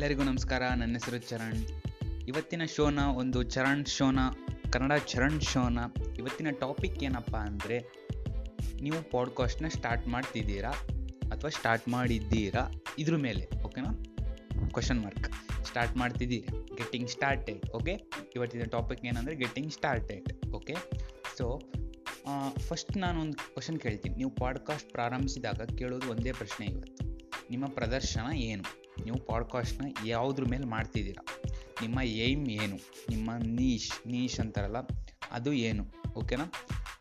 ಎಲ್ಲರಿಗೂ ನಮಸ್ಕಾರ. ನನ್ನ ಹೆಸರು ಚರಣ್. ಇವತ್ತಿನ ಶೋನ, ಒಂದು ಚರಣ್ ಶೋನ, ಕನ್ನಡ ಚರಣ್ ಶೋನ. ಇವತ್ತಿನ ಟಾಪಿಕ್ ಏನಪ್ಪ ಅಂದರೆ, ನೀವು ಪಾಡ್ಕಾಸ್ಟ್ನ ಸ್ಟಾರ್ಟ್ ಮಾಡ್ತಿದ್ದೀರಾ ಅಥವಾ ಸ್ಟಾರ್ಟ್ ಮಾಡಿದ್ದೀರಾ ಇದ್ರ ಮೇಲೆ ಓಕೆನಾ ಕ್ವಶನ್ ಮಾರ್ಕ್ ಸ್ಟಾರ್ಟ್ ಮಾಡ್ತಿದ್ದೀರಾ. ಗೆಟ್ಟಿಂಗ್ ಸ್ಟಾರ್ಟೆಡ್ ಓಕೆ ಇವತ್ತಿನ ಟಾಪಿಕ್ ಏನಂದರೆ getting started okay so first ನಾನು ಒಂದು ಕ್ವಶನ್ ಕೇಳ್ತೀನಿ. ನೀವು ಪಾಡ್ಕಾಸ್ಟ್ ಪ್ರಾರಂಭಿಸಿದಾಗ ಕೇಳೋದು ಒಂದೇ ಪ್ರಶ್ನೆ ಇವತ್ತು. ನಿಮ್ಮ ಪ್ರದರ್ಶನ ಏನು? ನೀವು ಪಾಡ್ಕಾಸ್ಟ್ನ ಯಾವುದ್ರ ಮೇಲೆ ಮಾಡ್ತಿದ್ದೀರಾ? ನಿಮ್ಮ ಏಮ್ ಏನು? ನಿಮ್ಮ ನೀಶ್ ನೀಶ್ ಅಂತಾರಲ್ಲ, ಅದು ಏನು? ಓಕೆನಾ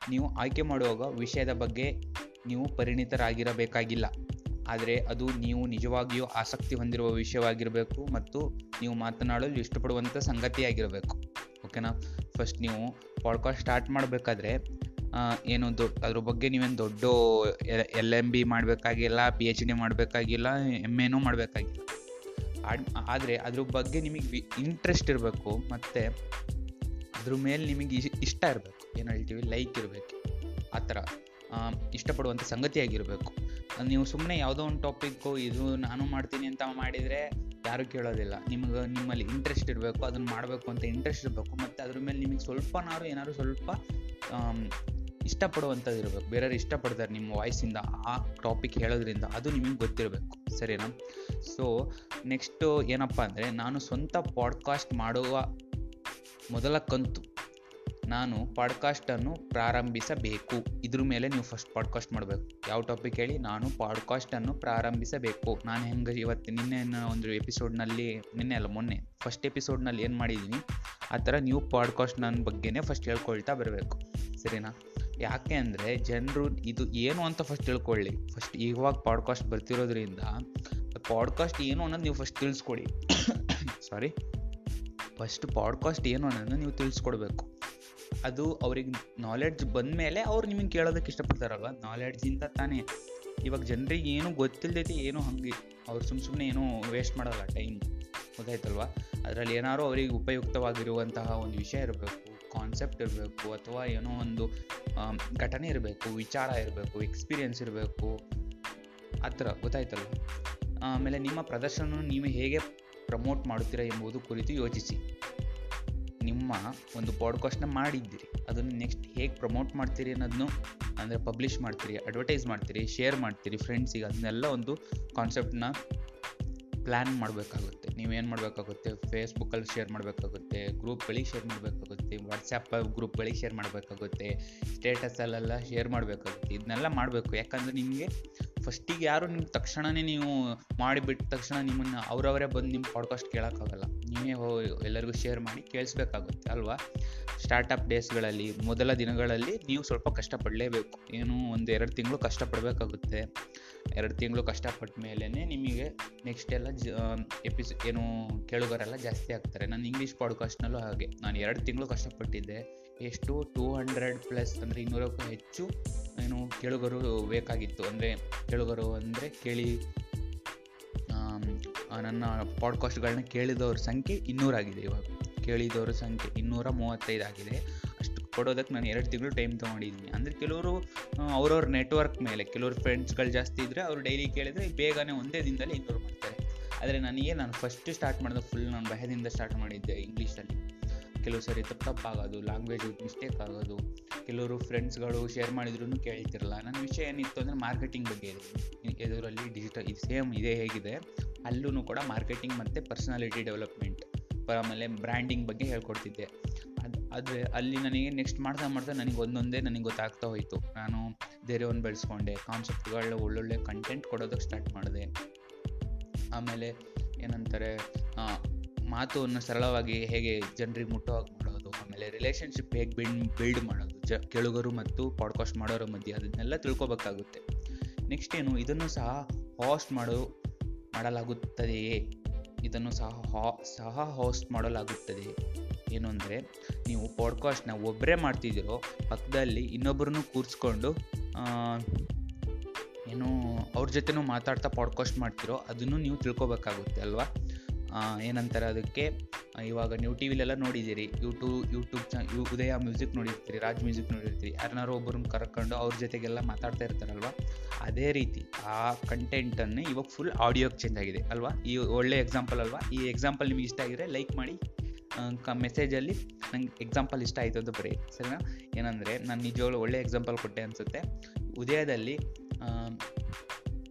ನೀವು ಆಯ್ಕೆ ಮಾಡುವಾಗ ವಿಷಯದ ಬಗ್ಗೆ ನೀವು ಪರಿಣಿತರಾಗಿರಬೇಕಾಗಿಲ್ಲ. ಆದರೆ ಅದು ನೀವು ನಿಜವಾಗಿಯೂ ಆಸಕ್ತಿ ಹೊಂದಿರುವ ವಿಷಯವಾಗಿರಬೇಕು ಮತ್ತು ನೀವು ಮಾತನಾಡಲು ಇಷ್ಟಪಡುವಂಥ ಸಂಗತಿಯಾಗಿರಬೇಕು. ಓಕೆನಾ ಫಸ್ಟ್ ನೀವು ಪಾಡ್ಕಾಸ್ಟ್ ಸ್ಟಾರ್ಟ್ ಮಾಡಬೇಕಾದ್ರೆ ಏನು ದೊಡ್ಡ ಅದ್ರ ಬಗ್ಗೆ ನೀವೇನು ದೊಡ್ಡ ಎಲ್ ಎಂ ಬಿ ಮಾಡಬೇಕಾಗಿಲ್ಲ ಪಿ ಎಚ್ ಡಿ ಮಾಡಬೇಕಾಗಿಲ್ಲ ಎಂ ಎನೂ ಮಾಡಬೇಕಾಗಿಲ್ಲ. ಆದರೆ ಅದ್ರ ಬಗ್ಗೆ ನಿಮಗೆ ಇಂಟ್ರೆಸ್ಟ್ ಇರಬೇಕು, ಮತ್ತು ಅದ್ರ ಮೇಲೆ ನಿಮಗೆ ಇಷ್ಟ ಇರಬೇಕು. ಏನು ಹೇಳ್ತೀವಿ? ಲೈಕ್ ಇರಬೇಕು. ಆ ಥರ. ಇಷ್ಟಪಡುವಂಥ ಸಂಗತಿಯಾಗಿರಬೇಕು. ನೀವು ಸುಮ್ಮನೆ ಯಾವುದೋ ಒಂದು ಟಾಪಿಕ್ಕು ಇದು ನಾನು ಮಾಡ್ತೀನಿ ಅಂತ ಮಾಡಿದರೆ ಯಾರು ಕೇಳೋದಿಲ್ಲ. ನಿಮಗೆ, ನಿಮ್ಮಲ್ಲಿ ಇಂಟ್ರೆಸ್ಟ್ ಇರಬೇಕು ಅದನ್ನು ಮಾಡಬೇಕು ಅಂತ ಇಂಟ್ರೆಸ್ಟ್ ಇರಬೇಕು, ಮತ್ತು ಅದ್ರ ಮೇಲೆ ನಿಮಗೆ ಸ್ವಲ್ಪನಾರು ಏನಾದ್ರು ಸ್ವಲ್ಪ ಇಷ್ಟಪಡುವಂಥದ್ದು ಇರಬೇಕು ಬೇರೆಯವ್ರು ಇಷ್ಟಪಡ್ತಾರೆ ನಿಮ್ಮ ವಾಯ್ಸಿಂದ ಆ ಟಾಪಿಕ್ ಹೇಳೋದ್ರಿಂದ ಅದು ನಿಮಗೆ ಗೊತ್ತಿರಬೇಕು. ಸರಿನಾ? ಸೊ ನೆಕ್ಸ್ಟು ಏನಪ್ಪ ಅಂದರೆ ನಾನು ಸ್ವಂತ ಪಾಡ್ಕಾಸ್ಟ್ ಮಾಡುವ ಮೊದಲ ಕಂತು ನಾನು ಪಾಡ್ಕಾಸ್ಟನ್ನು ಪ್ರಾರಂಭಿಸಬೇಕು. ಇದ್ರ ಮೇಲೆ ನೀವು ಫಸ್ಟ್ ಪಾಡ್ಕಾಸ್ಟ್ ಮಾಡಬೇಕು. ಯಾವ ಟಾಪಿಕ್ ಹೇಳಿ? ನಾನು ಪಾಡ್ಕಾಸ್ಟನ್ನು ಪ್ರಾರಂಭಿಸಬೇಕು. ನಾನು ಹೆಂಗೆ ಇವತ್ತು ನಿನ್ನೆ ಒಂದು ಎಪಿಸೋಡ್ನಲ್ಲಿ ನಿನ್ನೆ ಅಲ್ಲ, ಮೊನ್ನೆ ಫಸ್ಟ್ ಎಪಿಸೋಡ್ನಲ್ಲಿ ಏನು ಮಾಡಿದ್ದೀನಿ? ಆ ಥರ ನೀವು ಪಾಡ್ಕಾಸ್ಟ್ ನನ್ನ ಬಗ್ಗೆನೇ ಫಸ್ಟ್ ಹೇಳ್ಕೊಳ್ತಾ ಬರಬೇಕು. ಸರಿನಾ? ಯಾಕೆ ಅಂದರೆ ಜನರು ಇದು ಏನು ಅಂತ ಫಸ್ಟ್ ತಿಳ್ಕೊಳ್ಳಿ. ಫಸ್ಟ್ ಇವಾಗ ಪಾಡ್ಕಾಸ್ಟ್ ಬರ್ತಿರೋದ್ರಿಂದ ಪಾಡ್ಕಾಸ್ಟ್ ಏನು ಅನ್ನೋದು ನೀವು ಫಸ್ಟ್ ತಿಳಿಸ್ಕೊಡಿ ಸಾರಿ ಫಸ್ಟ್ ಪಾಡ್ಕಾಸ್ಟ್ ಏನು ಅನ್ನೋದು ನೀವು ತಿಳಿಸ್ಕೊಡ್ಬೇಕು. ಅದು ಅವ್ರಿಗೆ ನಾಲೆಡ್ಜ್ ಬಂದ ಮೇಲೆ ಅವ್ರು ನಿಮಗೆ ಕೇಳೋದಕ್ಕೆ ಇಷ್ಟಪಡ್ತಾರಲ್ವ? ನಾಲೆಡ್ಜಿಂದ ತಾನೇ. ಇವಾಗ ಜನರಿಗೆ ಏನೂ ಗೊತ್ತಿಲ್ಲದೈತಿ ಏನೂ ಹಂಗೆ, ಅವ್ರು ಸುಮ್ಮ ಸುಮ್ಮನೆ ಏನೂ ವೇಸ್ಟ್ ಮಾಡೋಲ್ಲ ಟೈಮ್ ಗೊತ್ತಾಯ್ತಲ್ವ? ಅದರಲ್ಲಿ ಏನಾದ್ರು ಅವರಿಗೆ ಉಪಯುಕ್ತವಾಗಿರುವಂತಹ ಒಂದು ವಿಷಯ ಇರಬೇಕು. ಕಾನ್ಸೆಪ್ಟ್ ಇರಬೇಕು ಅಥವಾ ಏನೋ ಒಂದು ಘಟನೆ ಇರಬೇಕು, ವಿಚಾರ ಇರಬೇಕು ಎಕ್ಸ್ಪೀರಿಯೆನ್ಸ್ ಇರಬೇಕು, ಆ ಥರ ಗೊತ್ತಾಯ್ತಲ್ಲ? ಆಮೇಲೆ ನಿಮ್ಮ ಪ್ರದರ್ಶನ ನೀವು ಹೇಗೆ ಪ್ರಮೋಟ್ ಮಾಡುತ್ತೀರಾ ಎಂಬುದು ಕುರಿತು ಯೋಚಿಸಿ. ನಿಮ್ಮ ಒಂದು ಪಾಡ್ಕಾಸ್ಟ್ನ ಮಾಡಿದ್ದೀರಿ. ಅದನ್ನು ನೆಕ್ಸ್ಟ್ ಹೇಗೆ ಪ್ರಮೋಟ್ ಮಾಡ್ತೀರಿ ಅನ್ನೋದನ್ನು ಅಂದರೆ ಪಬ್ಲಿಷ್ ಮಾಡ್ತೀರಿ ಅಡ್ವರ್ಟೈಸ್ ಮಾಡ್ತೀರಿ ಶೇರ್ ಮಾಡ್ತೀರಿ ಫ್ರೆಂಡ್ಸಿಗೆ ಅದನ್ನೆಲ್ಲ ಒಂದು ಕಾನ್ಸೆಪ್ಟನ್ನ ಪ್ಲ್ಯಾನ್ ಮಾಡಬೇಕಾಗುತ್ತೆ. ನೀವೇನು ಮಾಡಬೇಕಾಗುತ್ತೆ? ಫೇಸ್ಬುಕ್ಕಲ್ಲಿ ಶೇರ್ ಮಾಡಬೇಕಾಗುತ್ತೆ ಗ್ರೂಪ್ಗಳಿಗೆ ಶೇರ್ ಮಾಡಬೇಕಾಗುತ್ತೆ ವಾಟ್ಸಪ್ ಗ್ರೂಪ್ಗಳಿಗೆ ಶೇರ್ ಮಾಡಬೇಕಾಗುತ್ತೆ ಸ್ಟೇಟಸಲ್ಲೆಲ್ಲ ಶೇರ್ ಮಾಡಬೇಕಾಗುತ್ತೆ. ಇದನ್ನೆಲ್ಲ ಮಾಡಬೇಕು. ಯಾಕಂದರೆ ನಿಮಗೆ ಫಸ್ಟಿಗೆ ಯಾರು ನಿಮ್ಮ ತಕ್ಷಣವೇ ನೀವು ಮಾಡಿಬಿಟ್ಟ ತಕ್ಷಣ ನಿಮ್ಮನ್ನು ಅವರವರೇ ಬಂದು ನಿಮ್ಮ ಪಾಡ್ಕಾಸ್ಟ್ ಕೇಳೋಕ್ಕಾಗಲ್ಲ. ನೀವೇ ಎಲ್ಲರಿಗೂ ಶೇರ್ ಮಾಡಿ ಕೇಳಿಸ್ಬೇಕಾಗುತ್ತೆ, ಅಲ್ವಾ? ಸ್ಟಾರ್ಟಪ್ ಡೇಸ್ಗಳಲ್ಲಿ ಮೊದಲ ದಿನಗಳಲ್ಲಿ ನೀವು ಸ್ವಲ್ಪ ಕಷ್ಟಪಡಲೇಬೇಕು. ಏನು ಒಂದು ಎರಡು ತಿಂಗಳು ಕಷ್ಟಪಡಬೇಕಾಗುತ್ತೆ. ಎರಡು ತಿಂಗಳು ಕಷ್ಟಪಟ್ಟ ಮೇಲೇ ನಿಮಗೆ ನೆಕ್ಸ್ಟ್ ಎಲ್ಲ ಜ ಎಪಿಸ್ ಏನು ಕೇಳುಗರೆಲ್ಲ ಜಾಸ್ತಿ ಆಗ್ತಾರೆ. ನಾನು ಇಂಗ್ಲೀಷ್ ಪಾಡ್ಕಾಸ್ಟ್ನಲ್ಲೂ ಹಾಗೆ. ನಾನು ಎರಡು ತಿಂಗಳು ಕಷ್ಟಪಟ್ಟಿದ್ದೆ. ಎಷ್ಟು? ಟೂ ಹಂಡ್ರೆಡ್ ಪ್ಲಸ್ ಅಂದರೆ ಇನ್ನೂರಕ್ಕೂ ಹೆಚ್ಚು, ಏನು ಕೇಳುಗರು ಬೇಕಾಗಿತ್ತು. ಅಂದರೆ ಕೇಳುಗರು ಅಂದರೆ ಕೇಳಿ ನನ್ನ ಪಾಡ್ಕಾಸ್ಟ್ಗಳನ್ನ ಕೇಳಿದವ್ರ ಸಂಖ್ಯೆ ಇನ್ನೂರಾಗಿದೆ ಇವಾಗ. ಕೇಳಿದವ್ರ ಸಂಖ್ಯೆ ಇನ್ನೂರ ಮೂವತ್ತೈದು ಆಗಿದೆ. ಅಷ್ಟು ಕೊಡೋದಕ್ಕೆ ನಾನು ಎರಡು ತಿಂಗಳು ಟೈಮ್ ತೊಗೊಂಡಿದ್ದೀನಿ. ಅಂದರೆ ಕೆಲವರು ಅವ್ರವ್ರ ನೆಟ್ವರ್ಕ್ ಮೇಲೆ, ಕೆಲವರು ಫ್ರೆಂಡ್ಸ್ಗಳು ಜಾಸ್ತಿ ಇದ್ದರೆ ಅವರು ಡೈಲಿ ಕೇಳಿದರೆ ಬೇಗನೆ ಒಂದೇ ದಿನದಲ್ಲಿ ಇನ್ನೂರು ಮಾಡ್ತಾರೆ. ಆದರೆ ನನಗೆ ನಾನು ಫಸ್ಟ್ ಸ್ಟಾರ್ಟ್ ಮಾಡಿದ ಫುಲ್ ನಾನು ಭಯದಿಂದ ಸ್ಟಾರ್ಟ್ ಮಾಡಿದ್ದೆ ಇಂಗ್ಲೀಷಲ್ಲಿ ಕೆಲವು ಸರಿ ತಪ್ಪು ತಪ್ಪಾಗೋದು ಲ್ಯಾಂಗ್ವೇಜ್ ಮಿಸ್ಟೇಕ್ ಆಗೋದು, ಕೆಲವರು ಫ್ರೆಂಡ್ಸ್ಗಳು ಶೇರ್ ಮಾಡಿದ್ರು ಕೇಳ್ತಿರಲ್ಲ. ನನ್ನ ವಿಷಯ ಏನಿತ್ತು ಅಂದರೆ ಮಾರ್ಕೆಟಿಂಗ್ ಬಗ್ಗೆ ಇದೆ ಇದರಲ್ಲಿ ಡಿಜಿಟಲ್ ಇದು ಸೇಮ್ ಇದೇ ಹೇಗಿದೆ. ಅಲ್ಲೂ ಕೂಡ ಮಾರ್ಕೆಟಿಂಗ್ ಮತ್ತು ಪರ್ಸನಾಲಿಟಿ ಡೆವಲಪ್ಮೆಂಟ್ ಆಮೇಲೆ ಬ್ರ್ಯಾಂಡಿಂಗ್ ಬಗ್ಗೆ ಹೇಳ್ಕೊಡ್ತಿದ್ದೆ. ಅದು ಆದರೆ ಅಲ್ಲಿ ನನಗೆ ನೆಕ್ಸ್ಟ್ ಮಾಡ್ತಾ ಮಾಡ್ತಾ ನನಗೆ ಒಂದೊಂದೇ ನನಗೆ ಗೊತ್ತಾಗ್ತಾ ಹೋಯಿತು. ನಾನು ಧೈರ್ಯವನ್ನು ಬೆಳೆಸ್ಕೊಂಡೆ ಕಾನ್ಸೆಪ್ಟ್ಗಳ ಒಳ್ಳೊಳ್ಳೆ ಕಂಟೆಂಟ್ ಕೊಡೋದಕ್ಕೆ ಸ್ಟಾರ್ಟ್ ಮಾಡಿದೆ. ಆಮೇಲೆ ಏನಂತಾರೆ ಮಾತನ್ನು ಸರಳವಾಗಿ ಹೇಗೆ ಜನರಿಗೆ ಮುಟ್ಟೋವಾಗಿ ಮಾಡೋದು ಆಮೇಲೆ ರಿಲೇಷನ್ಶಿಪ್ ಹೇಗೆ ಬಿಲ್ಡ್ ಬಿಲ್ಡ್ ಮಾಡೋದು, ಜ, ಕೆಳುಗರು ಮತ್ತು ಪಾಡ್ಕಾಸ್ಟ್ ಮಾಡೋರ ಮಧ್ಯೆ ಅದನ್ನೆಲ್ಲ ತಿಳ್ಕೊಬೇಕಾಗುತ್ತೆ. ನೆಕ್ಸ್ಟ್ ಏನು, ಇದನ್ನು ಸಹ ಹಾಸ್ಟ್ ಮಾಡೋ, ಮಾಡಲಾಗುತ್ತದೆಯೇ? ಇದನ್ನು ಸಹ ಹಾ, ಸಹ ಹಾಸ್ಟ್ ಮಾಡಲಾಗುತ್ತದೆ ಏನು ಅಂದರೆ, ನೀವು ಪಾಡ್ಕಾಸ್ಟ್ನ ಒಬ್ಬರೇ ಮಾಡ್ತಿದ್ದೀರೋ, ಪಕ್ಕದಲ್ಲಿ ಇನ್ನೊಬ್ಬರನ್ನು ಕೂರಿಸ್ಕೊಂಡು ಏನು, ಅವ್ರ ಜೊತೆನೂ ಮಾತಾಡ್ತಾ ಪಾಡ್ಕಾಸ್ಟ್ ಮಾಡ್ತಿರೋ, ಅದನ್ನು ನೀವು ತಿಳ್ಕೊಬೇಕಾಗುತ್ತೆ, ಅಲ್ವಾ? ಏನಂತಾರೆ ಅದಕ್ಕೆ? ಇವಾಗ ನೀವು ಟಿ ವಿಲೆಲ್ಲ ನೋಡಿದ್ದೀರಿ ಯೂಟ್ಯೂಬ್ ಯೂಟ್ಯೂಬ್ ಚ ಉದಯ ಮ್ಯೂಸಿಕ್ ನೋಡಿರ್ತೀರಿ, ರಾಜ್ ಮ್ಯೂಸಿಕ್ ನೋಡಿರ್ತೀರಿ, ಯಾರನ್ನಾರು ಒಬ್ಬರನ್ನ ಕರ್ಕೊಂಡು ಅವ್ರ ಜೊತೆಗೆಲ್ಲ ಮಾತಾಡ್ತಾ ಇರ್ತಾರಲ್ವ? ಅದೇ ರೀತಿ ಆ ಕಂಟೆಂಟನ್ನು ಇವಾಗ ಫುಲ್ ಆಡಿಯೋಗೆ ಚೇಂಜ್ ಆಗಿದೆ, ಅಲ್ವಾ? ಈ ಒಳ್ಳೆ ಎಕ್ಸಾಂಪಲ್ ಅಲ್ವಾ? ಈ ಎಕ್ಸಾಂಪಲ್ ನಿಮಗೆ ಇಷ್ಟ ಆಗಿದ್ರೆ ಲೈಕ್ ಮಾಡಿ ಕ ಮೆಸೇಜಲ್ಲಿ ನಂಗೆ ಎಕ್ಸಾಂಪಲ್ ಇಷ್ಟ ಆಯಿತು ಅಂತ ಬರೀ, ಸರಿನಾ? ಏನಂದರೆ, ನಾನು ನಿಜವಾಗ್ಲೂ ಒಳ್ಳೆ ಎಕ್ಸಾಂಪಲ್ ಕೊಟ್ಟೆ ಅನಿಸುತ್ತೆ. ಉದಯದಲ್ಲಿ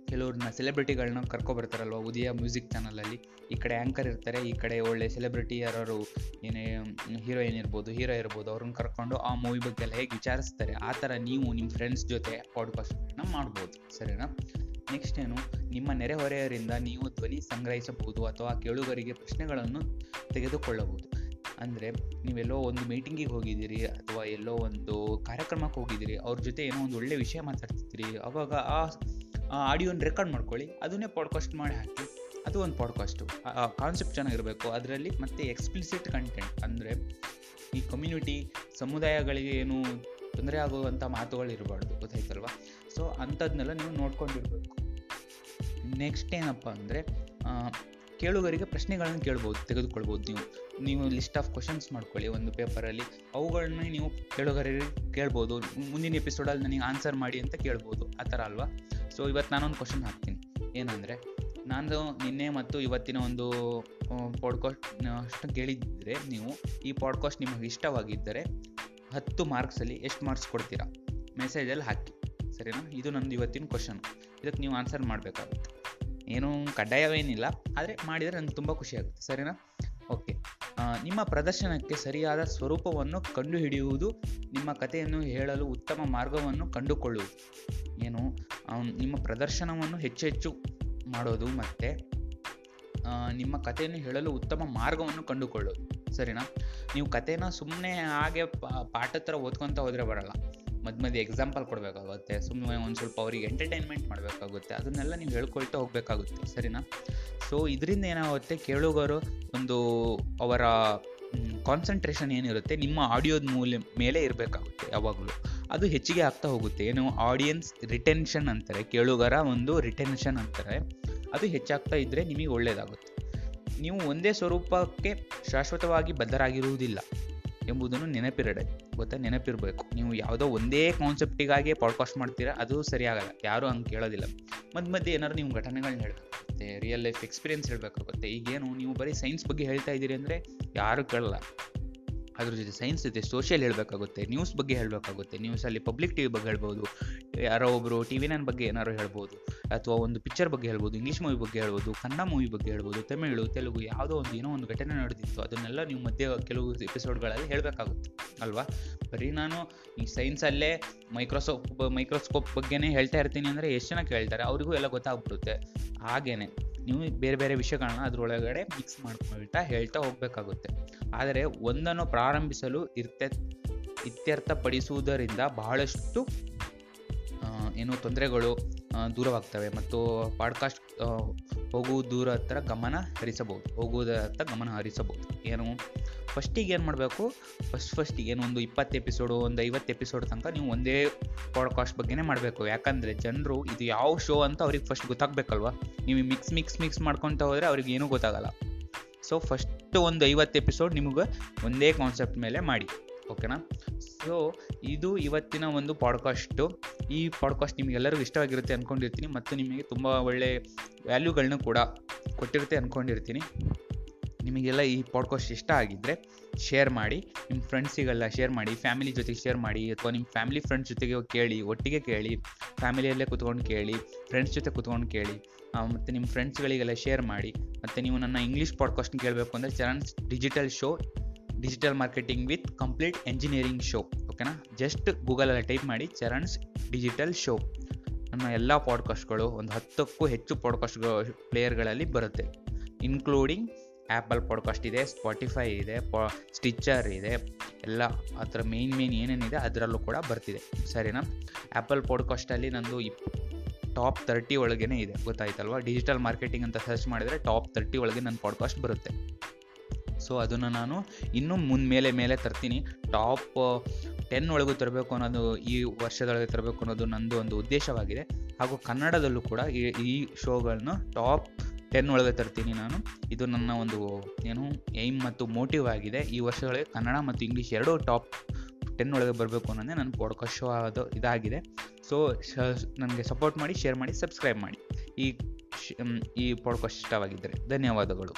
ಕೆಲವ್ರನ್ನ ಸೆಲೆಬ್ರಿಟಿಗಳನ್ನ ಕರ್ಕೊಬರ್ತಾರಲ್ವ? ಉದಯ ಮ್ಯೂಸಿಕ್ ಚಾನಲಲ್ಲಿ ಈ ಕಡೆ ಆ್ಯಂಕರ್ ಇರ್ತಾರೆ, ಈ ಕಡೆ ಒಳ್ಳೆ ಸೆಲೆಬ್ರಿಟಿ ಯಾರು ಏನೇ ಹೀರೋಯಿನ್ ಇರ್ಬೋದು ಹೀರೋ ಇರ್ಬೋದು, ಅವ್ರನ್ನ ಕರ್ಕೊಂಡು ಆ ಮೂವಿ ಬಗ್ಗೆ ಎಲ್ಲ ಹೇಗೆ ವಿಚಾರಿಸ್ತಾರೆ, ಆ ಥರ ನೀವು ನಿಮ್ಮ ಫ್ರೆಂಡ್ಸ್ ಜೊತೆ ಪಾಡ್ಕಾಸ್ಟ್ನ ಮಾಡ್ಬೋದು. ಸರಿನಾ? ನೆಕ್ಸ್ಟ್ ಏನು, ನಿಮ್ಮ ನೆರೆಹೊರೆಯವರಿಂದ ನೀವು ಧ್ವನಿ ಸಂಗ್ರಹಿಸಬಹುದು ಅಥವಾ ಕೇಳುಗರಿಗೆ ಪ್ರಶ್ನೆಗಳನ್ನು ತೆಗೆದುಕೊಳ್ಳಬಹುದು. ಅಂದರೆ, ನೀವೆಲ್ಲೋ ಒಂದು ಮೀಟಿಂಗಿಗೆ ಹೋಗಿದ್ದೀರಿ ಅಥವಾ ಎಲ್ಲೋ ಒಂದು ಕಾರ್ಯಕ್ರಮಕ್ಕೆ ಹೋಗಿದ್ದೀರಿ, ಅವ್ರ ಜೊತೆ ಏನೋ ಒಂದು ಒಳ್ಳೆ ವಿಷಯ ಮಾತಾಡ್ತಿದ್ದೀರಿ, ಅವಾಗ ಆ ಆಡಿಯೋನ ರೆಕಾರ್ಡ್ ಮಾಡ್ಕೊಳ್ಳಿ. ಅದನ್ನೇ ಪಾಡ್ಕಾಸ್ಟ್ ಮಾಡಿ ಹಾಕಿ. ಅದು ಒಂದು ಪಾಡ್ಕಾಸ್ಟು ಕಾನ್ಸೆಪ್ಟ್ ಚೆನ್ನಾಗಿರಬೇಕು. ಅದರಲ್ಲಿ ಮತ್ತು ಎಕ್ಸ್ಪ್ಲಿಸಿಟ್ ಕಂಟೆಂಟ್ ಅಂದರೆ ಈ ಕಮ್ಯುನಿಟಿ ಸಮುದಾಯಗಳಿಗೆ ಏನು ತೊಂದರೆ ಆಗುವಂಥ ಮಾತುಗಳು ಇರಬಾರ್ದು ಗೊತ್ತಾಯ್ತಲ್ವಾ? ಸೊ ಅಂಥದ್ನೆಲ್ಲ ನೀವು ನೋಡ್ಕೊಂಡಿರ್ಬೇಕು. ನೆಕ್ಸ್ಟ್ ಏನಪ್ಪ ಅಂದರೆ ಕೇಳುಗರಿಗೆ ಪ್ರಶ್ನೆಗಳನ್ನು ಕೇಳ್ಬೋದು, ತೆಗೆದುಕೊಳ್ಬೋದು ನೀವು. ನೀವು ಲಿಸ್ಟ್ ಆಫ್ ಕ್ವಶನ್ಸ್ ಮಾಡ್ಕೊಳ್ಳಿ. ಒಂದು ಪೇಪರಲ್ಲಿ ಅವುಗಳನ್ನ ನೀವು ಕೇಳುಗರಿಗೆ ಕೇಳ್ಬೋದು. ಮುಂದಿನ ಎಪಿಸೋಡಲ್ಲಿ ನನಗೆ ಆನ್ಸರ್ ಮಾಡಿ ಅಂತ ಕೇಳ್ಬೋದು. ಆ ಥರ ಅಲ್ವಾ? ಸೊ ಇವತ್ತು ನಾನೊಂದು ಕ್ವಶನ್ ಹಾಕ್ತೀನಿ. ಏನಂದರೆ ನಾನು ನಿನ್ನೆ ಮತ್ತು ಇವತ್ತಿನ ಒಂದು ಪಾಡ್ಕಾಸ್ಟ್ ಅಷ್ಟು ಕೇಳಿದ್ದರೆ ನೀವು, ಈ ಪಾಡ್ಕಾಸ್ಟ್ ನಿಮಗೆ ಇಷ್ಟವಾಗಿದ್ದರೆ ಹತ್ತು ಮಾರ್ಕ್ಸಲ್ಲಿ ಎಷ್ಟು ಮಾರ್ಕ್ಸ್ ಕೊಡ್ತೀರಾ? ಮೆಸೇಜಲ್ಲಿ ಹಾಕಿ. ಸರಿನಾ? ಇದು ನಂದು ಇವತ್ತಿನ ಕ್ವಶನ್ ಇದಕ್ಕೆ ನೀವು ಆನ್ಸರ್ ಮಾಡಬೇಕಾಗುತ್ತೆ. ಏನೂ ಕಡ್ಡಾಯವೇನಿಲ್ಲ, ಆದರೆ ಮಾಡಿದರೆ ನನಗೆ ತುಂಬ ಖುಷಿಯಾಗುತ್ತೆ ಸರಿನಾ? ಓಕೆ ನಿಮ್ಮ ಪ್ರದರ್ಶನಕ್ಕೆ ಸರಿಯಾದ ಸ್ವರೂಪವನ್ನು ಕಂಡುಹಿಡಿಯುವುದು, ನಿಮ್ಮ ಕಥೆಯನ್ನು ಹೇಳಲು ಉತ್ತಮ ಮಾರ್ಗವನ್ನು ಕಂಡುಕೊಳ್ಳುವುದು. ಏನು? ನಿಮ್ಮ ಪ್ರದರ್ಶನವನ್ನು ಹೆಚ್ಚು ಹೆಚ್ಚು ಮಾಡೋದು ಮತ್ತು ನಿಮ್ಮ ಕಥೆಯನ್ನು ಹೇಳಲು ಉತ್ತಮ ಮಾರ್ಗವನ್ನು ಕಂಡುಕೊಳ್ಳೋದು, ಸರಿನಾ? ನೀವು ಕಥೆನ ಸುಮ್ಮನೆ ಹಾಗೆ ಪಾಠ ಥರ ಓದ್ಕೊತ ಹೋದರೆ ಬರಲ್ಲ. ಮಧ್ಯ ಮಧ್ಯೆ ಎಕ್ಸಾಂಪಲ್ ಕೊಡಬೇಕಾಗುತ್ತೆ ಸುಮ್ಮನೆ ಒಂದು ಸ್ವಲ್ಪ ಅವ್ರಿಗೆ ಎಂಟರ್ಟೈನ್ಮೆಂಟ್ ಮಾಡಬೇಕಾಗುತ್ತೆ, ಅದನ್ನೆಲ್ಲ ನೀವು ಹೇಳ್ಕೊಳ್ತಾ ಹೋಗಬೇಕಾಗುತ್ತೆ, ಸರಿನಾ? ಸೊ ಇದರಿಂದ ಏನಾಗುತ್ತೆ, ಕೇಳುಗರು ಒಂದು ಅವರ ಕಾನ್ಸಂಟ್ರೇಷನ್ ಏನಿರುತ್ತೆ, ನಿಮ್ಮ ಆಡಿಯೋದ ಮೂಲ, ಮೇಲೆ ಇರಬೇಕಾಗುತ್ತೆ ಯಾವಾಗಲೂ. ಅದು ಹೆಚ್ಚಿಗೆ ಆಗ್ತಾ ಹೋಗುತ್ತೆ. ಏನು ಆಡಿಯನ್ಸ್ ರಿಟೆನ್ಷನ್ ಅಂತಾರೆ, ಕೇಳುಗರ ಒಂದು ರಿಟೆನ್ಷನ್ ಅಂತಾರೆ. ಅದು ಹೆಚ್ಚಾಗ್ತಾ ಇದ್ದರೆ ನಿಮಗೆ ಒಳ್ಳೆಯದಾಗುತ್ತೆ ನೀವು ಒಂದೇ ಸ್ವರೂಪಕ್ಕೆ ಶಾಶ್ವತವಾಗಿ ಬದ್ಧರಾಗಿರುವುದಿಲ್ಲ ಎಂಬುದನ್ನು ನೆನಪಿರಡೆ ಗೊತ್ತಾ? ನೆನಪಿರಬೇಕು. ನೀವು ಯಾವುದೋ ಒಂದೇ ಕಾನ್ಸೆಪ್ಟಿಗಾಗಿ ಪಾಡ್ಕಾಸ್ಟ್ ಮಾಡ್ತೀರಾ, ಅದು ಸರಿಯಾಗಲ್ಲ. ಯಾರೂ ಹಂಗೆ ಕೇಳೋದಿಲ್ಲ. ಮಧ್ಯ ಮಧ್ಯೆ ಏನಾದ್ರು ನೀವು ಘಟನೆಗಳನ್ನ ಹೇಳಬೇಕಾಗುತ್ತೆ ರಿಯಲ್ ಲೈಫ್ ಎಕ್ಸ್ಪೀರಿಯನ್ಸ್ ಹೇಳಬೇಕಾಗುತ್ತೆ ಈಗೇನು ನೀವು ಬರೀ ಸೈನ್ಸ್ ಬಗ್ಗೆ ಹೇಳ್ತಾ ಇದ್ದೀರಿ ಅಂದರೆ ಯಾರು ಕೇಳಲ್ಲ. ಅದ್ರ ಜೊತೆ ಸೈನ್ಸ್ ಜೊತೆ ಸೋಷಿಯಲ್ ಹೇಳಬೇಕಾಗುತ್ತೆ ನ್ಯೂಸ್ ಬಗ್ಗೆ ಹೇಳಬೇಕಾಗುತ್ತೆ ನ್ಯೂಸಲ್ಲಿ ಪಬ್ಲಿಕ್ ಟಿ ವಿ ಬಗ್ಗೆ ಹೇಳ್ಬೋದು, ಯಾರೋ ಒಬ್ಬರು ಟಿ ವಿ ನೈನ್ ಬಗ್ಗೆ ಏನಾರು ಹೇಳ್ಬೋದು, ಅಥವಾ ಒಂದು ಪಿಕ್ಚರ್ ಬಗ್ಗೆ ಹೇಳ್ಬೋದು ಇಂಗ್ಲೀಷ್ ಮೂವಿ ಬಗ್ಗೆ ಹೇಳ್ಬೋದು, ಕನ್ನಡ ಮೂವಿ ಬಗ್ಗೆ ಹೇಳ್ಬೋದು, ತಮಿಳು, ತೆಲುಗು ಯಾವುದೋ ಒಂದು ಏನೋ ಒಂದು ಘಟನೆ ನಡೆದಿತ್ತು, ಅದನ್ನೆಲ್ಲ ನೀವು ಮಧ್ಯೆ ಕೆಲವು ಎಪಿಸೋಡ್ಗಳಲ್ಲಿ ಹೇಳಬೇಕಾಗುತ್ತೆ, ಅಲ್ವಾ? ಬರೀ ನಾನು ಈ ಸೈನ್ಸಲ್ಲೇ ಮೈಕ್ರೋಸೋಪ್ ಮೈಕ್ರೋಸ್ಕೋಪ್ ಬಗ್ಗೆನೇ ಹೇಳ್ತಾ ಇರ್ತೀನಿ ಅಂದರೆ ಎಷ್ಟು ಜನ ಕೇಳ್ತಾರೆ, ಅವರಿಗೂ ಎಲ್ಲ ಗೊತ್ತಾಗ್ಬಿಡುತ್ತೆ, ಹಾಗೇನೆ. ನೀವು ಬೇರೆ ಬೇರೆ ವಿಷಯಗಳನ್ನ ಅದರೊಳಗಡೆ ಮಿಕ್ಸ್ ಮಾಡ್ಕೊಳ್ತಾ ಹೇಳ್ತಾ ಹೋಗಬೇಕಾಗುತ್ತೆ. ಆದರೆ ಒಂದನ್ನು ಪ್ರಾರಂಭಿಸಲು ಇರ್ತೆ, ಇತ್ಯರ್ಥಪಡಿಸುವುದರಿಂದ ಬಹಳಷ್ಟು ಏನು ತೊಂದರೆಗಳು ದೂರವಾಗ್ತವೆ. ಮತ್ತು ಪಾಡ್ಕಾಸ್ಟ್ ಹೋಗುವ ದೂರ ಹತ್ರ ಗಮನ ಹರಿಸಬಹುದು ಹತ್ರ ಗಮನ ಹರಿಸಬಹುದು. ಏನು? ಫಸ್ಟಿಗೆ ಏನು ಮಾಡಬೇಕು? ಫಸ್ಟ್ ಫಸ್ಟಿಗೆ ಏನು? ಒಂದು ಇಪ್ಪತ್ತು ಎಪಿಸೋಡು ಒಂದು ಐವತ್ತು ಎಪಿಸೋಡ್ ತನಕ ನೀವು ಒಂದೇ ಪಾಡ್ಕಾಸ್ಟ್ ಬಗ್ಗೆನೇ ಮಾಡಬೇಕು. ಯಾಕಂದರೆ ಜನರು ಇದು ಯಾವ ಶೋ ಅಂತ ಅವ್ರಿಗೆ ಫಸ್ಟ್ ಗೊತ್ತಾಗಬೇಕಲ್ವ? ನೀವು ಮಿಕ್ಸ್ ಮಿಕ್ಸ್ ಮಿಕ್ಸ್ ಮಾಡ್ಕೊತ ಹೋದರೆ ಅವ್ರಿಗೆ ಏನೂ ಗೊತ್ತಾಗಲ್ಲ. ಸೊ ಫಸ್ಟ್ ಒಂದು ಐವತ್ತು ಎಪಿಸೋಡ್ ನಿಮಗೆ ಒಂದೇ ಕಾನ್ಸೆಪ್ಟ್ ಮೇಲೆ ಮಾಡಿ. ಓಕೆನಾ? ಸೊ ಇದು ಇವತ್ತಿನ ಒಂದು ಪಾಡ್ಕಾಸ್ಟು ಈ ಪಾಡ್ಕಾಸ್ಟ್ ನಿಮಗೆಲ್ಲರಿಗೂ ಇಷ್ಟವಾಗಿರುತ್ತೆ ಅಂದ್ಕೊಂಡಿರ್ತೀನಿ ಮತ್ತು ನಿಮಗೆ ತುಂಬ ಒಳ್ಳೆ ವ್ಯಾಲ್ಯೂಗಳನ್ನ ಕೂಡ ಕೊಟ್ಟಿರುತ್ತೆ ಅಂದ್ಕೊಂಡಿರ್ತೀನಿ ನಿಮಗೆಲ್ಲ ಈ ಪಾಡ್ಕಾಸ್ಟ್ ಇಷ್ಟ ಆಗಿದ್ದರೆ ಶೇರ್ ಮಾಡಿ, ನಿಮ್ಮ ಫ್ರೆಂಡ್ಸಿಗೆಲ್ಲ ಶೇರ್ ಮಾಡಿ ಫ್ಯಾಮಿಲಿ ಜೊತೆಗೆ ಶೇರ್ ಮಾಡಿ ಅಥವಾ ನಿಮ್ಮ ಫ್ಯಾಮಿಲಿ ಫ್ರೆಂಡ್ಸ್ ಜೊತೆಗೆ ಕೇಳಿ, ಒಟ್ಟಿಗೆ ಕೇಳಿ ಫ್ಯಾಮಿಲಿಯಲ್ಲೇ ಕುತ್ಕೊಂಡು ಕೇಳಿ ಫ್ರೆಂಡ್ಸ್ ಜೊತೆ ಕುತ್ಕೊಂಡು ಕೇಳಿ ಮತ್ತು ನಿಮ್ಮ ಫ್ರೆಂಡ್ಸ್ಗಳಿಗೆಲ್ಲ ಶೇರ್ ಮಾಡಿ, ಮತ್ತು ನೀವು ನನ್ನ ಇಂಗ್ಲೀಷ್ ಪಾಡ್ಕಾಸ್ಟ್ನ ಕೇಳಬೇಕು ಅಂದರೆ Charan's digital show digital marketing with complete engineering show ಓಕೆನಾ ಜಸ್ಟ್ ಗೂಗಲಲ್ಲಿ ಟೈಪ್ ಮಾಡಿ ಚರಣ್ಸ್ ಡಿಜಿಟಲ್ ಶೋ ನಮ್ಮ ಎಲ್ಲ ಪಾಡ್ಕಾಸ್ಟ್ಗಳು ಒಂದು ಹತ್ತಕ್ಕೂ ಹೆಚ್ಚು ಪಾಡ್ಕಾಸ್ಟ್ ಪ್ಲೇಯರ್ಗಳಲ್ಲಿ ಬರುತ್ತೆ. ಇನ್ಕ್ಲೂಡಿಂಗ್ ಆ್ಯಪಲ್ ಪಾಡ್ಕಾಸ್ಟ್ ಇದೆ ಸ್ಪಾಟಿಫೈ ಇದೆ ಪಾ ಸ್ಟಿಚ್ಚರ್ ಇದೆ, ಎಲ್ಲ ಆ ಥರ ಮೇನ್ ಮೇಯ್ನ್ ಏನೇನಿದೆ ಅದರಲ್ಲೂ ಕೂಡ ಬರ್ತಿದೆ. ಸರಿನಾ? ಆ್ಯಪಲ್ ಪಾಡ್ಕಾಸ್ಟಲ್ಲಿ ನಂದು ಇಪ್ ಟಾಪ್ ತರ್ಟಿ ಒಳಗೇ ಇದೆ. ಗೊತ್ತಾಯ್ತಲ್ವಾ? ಡಿಜಿಟಲ್ ಮಾರ್ಕೆಟಿಂಗ್ ಅಂತ ಸರ್ಚ್ ಮಾಡಿದರೆ ಟಾಪ್ ತರ್ಟಿ ಒಳಗೆ ನನ್ನ ಪಾಡ್ಕಾಸ್ಟ್ ಬರುತ್ತೆ. ಸೊ ಅದನ್ನು ನಾನು ಇನ್ನೂ ಮುಂದೆ ಮೇಲೆ ಮೇಲೆ ತರ್ತೀನಿ. ಟಾಪ್ ಟೆನ್ ಒಳಗೂ ತರಬೇಕು ಅನ್ನೋದು, ಈ ವರ್ಷದೊಳಗೆ ತರಬೇಕು ಅನ್ನೋದು ನಂದು ಒಂದು ಉದ್ದೇಶವಾಗಿದೆ. ಹಾಗೂ ಕನ್ನಡದಲ್ಲೂ ಕೂಡ ಈ ಈ ಶೋಗಳನ್ನು ಟಾಪ್ ಟೆನ್ ಒಳಗೆ ತರ್ತೀನಿ ನಾನು. ಇದು ನನ್ನ ಒಂದು ಏನು ಏಮ್ ಮತ್ತು ಮೋಟಿವ್ ಆಗಿದೆ. ಈ ವರ್ಷದೊಳಗೆ ಕನ್ನಡ ಮತ್ತು ಇಂಗ್ಲೀಷ್ ಎರಡೂ ಟಾಪ್ ಟೆನ್ ಒಳಗೆ ಬರಬೇಕು ಅನ್ನೋದೇ ನನ್ನ ಪಾಡ್ಕಾಸ್ಟ್ ಶೋ ಆಗೋದು ಇದಾಗಿದೆ ಸೊ ನನಗೆ ಸಪೋರ್ಟ್ ಮಾಡಿ ಶೇರ್ ಮಾಡಿ ಸಬ್ಸ್ಕ್ರೈಬ್ ಮಾಡಿ. ಈ ಈ ಪಾಡ್ಕಾಸ್ಟ್ ಇಷ್ಟವಾಗಿದ್ದರೆ ಧನ್ಯವಾದಗಳು.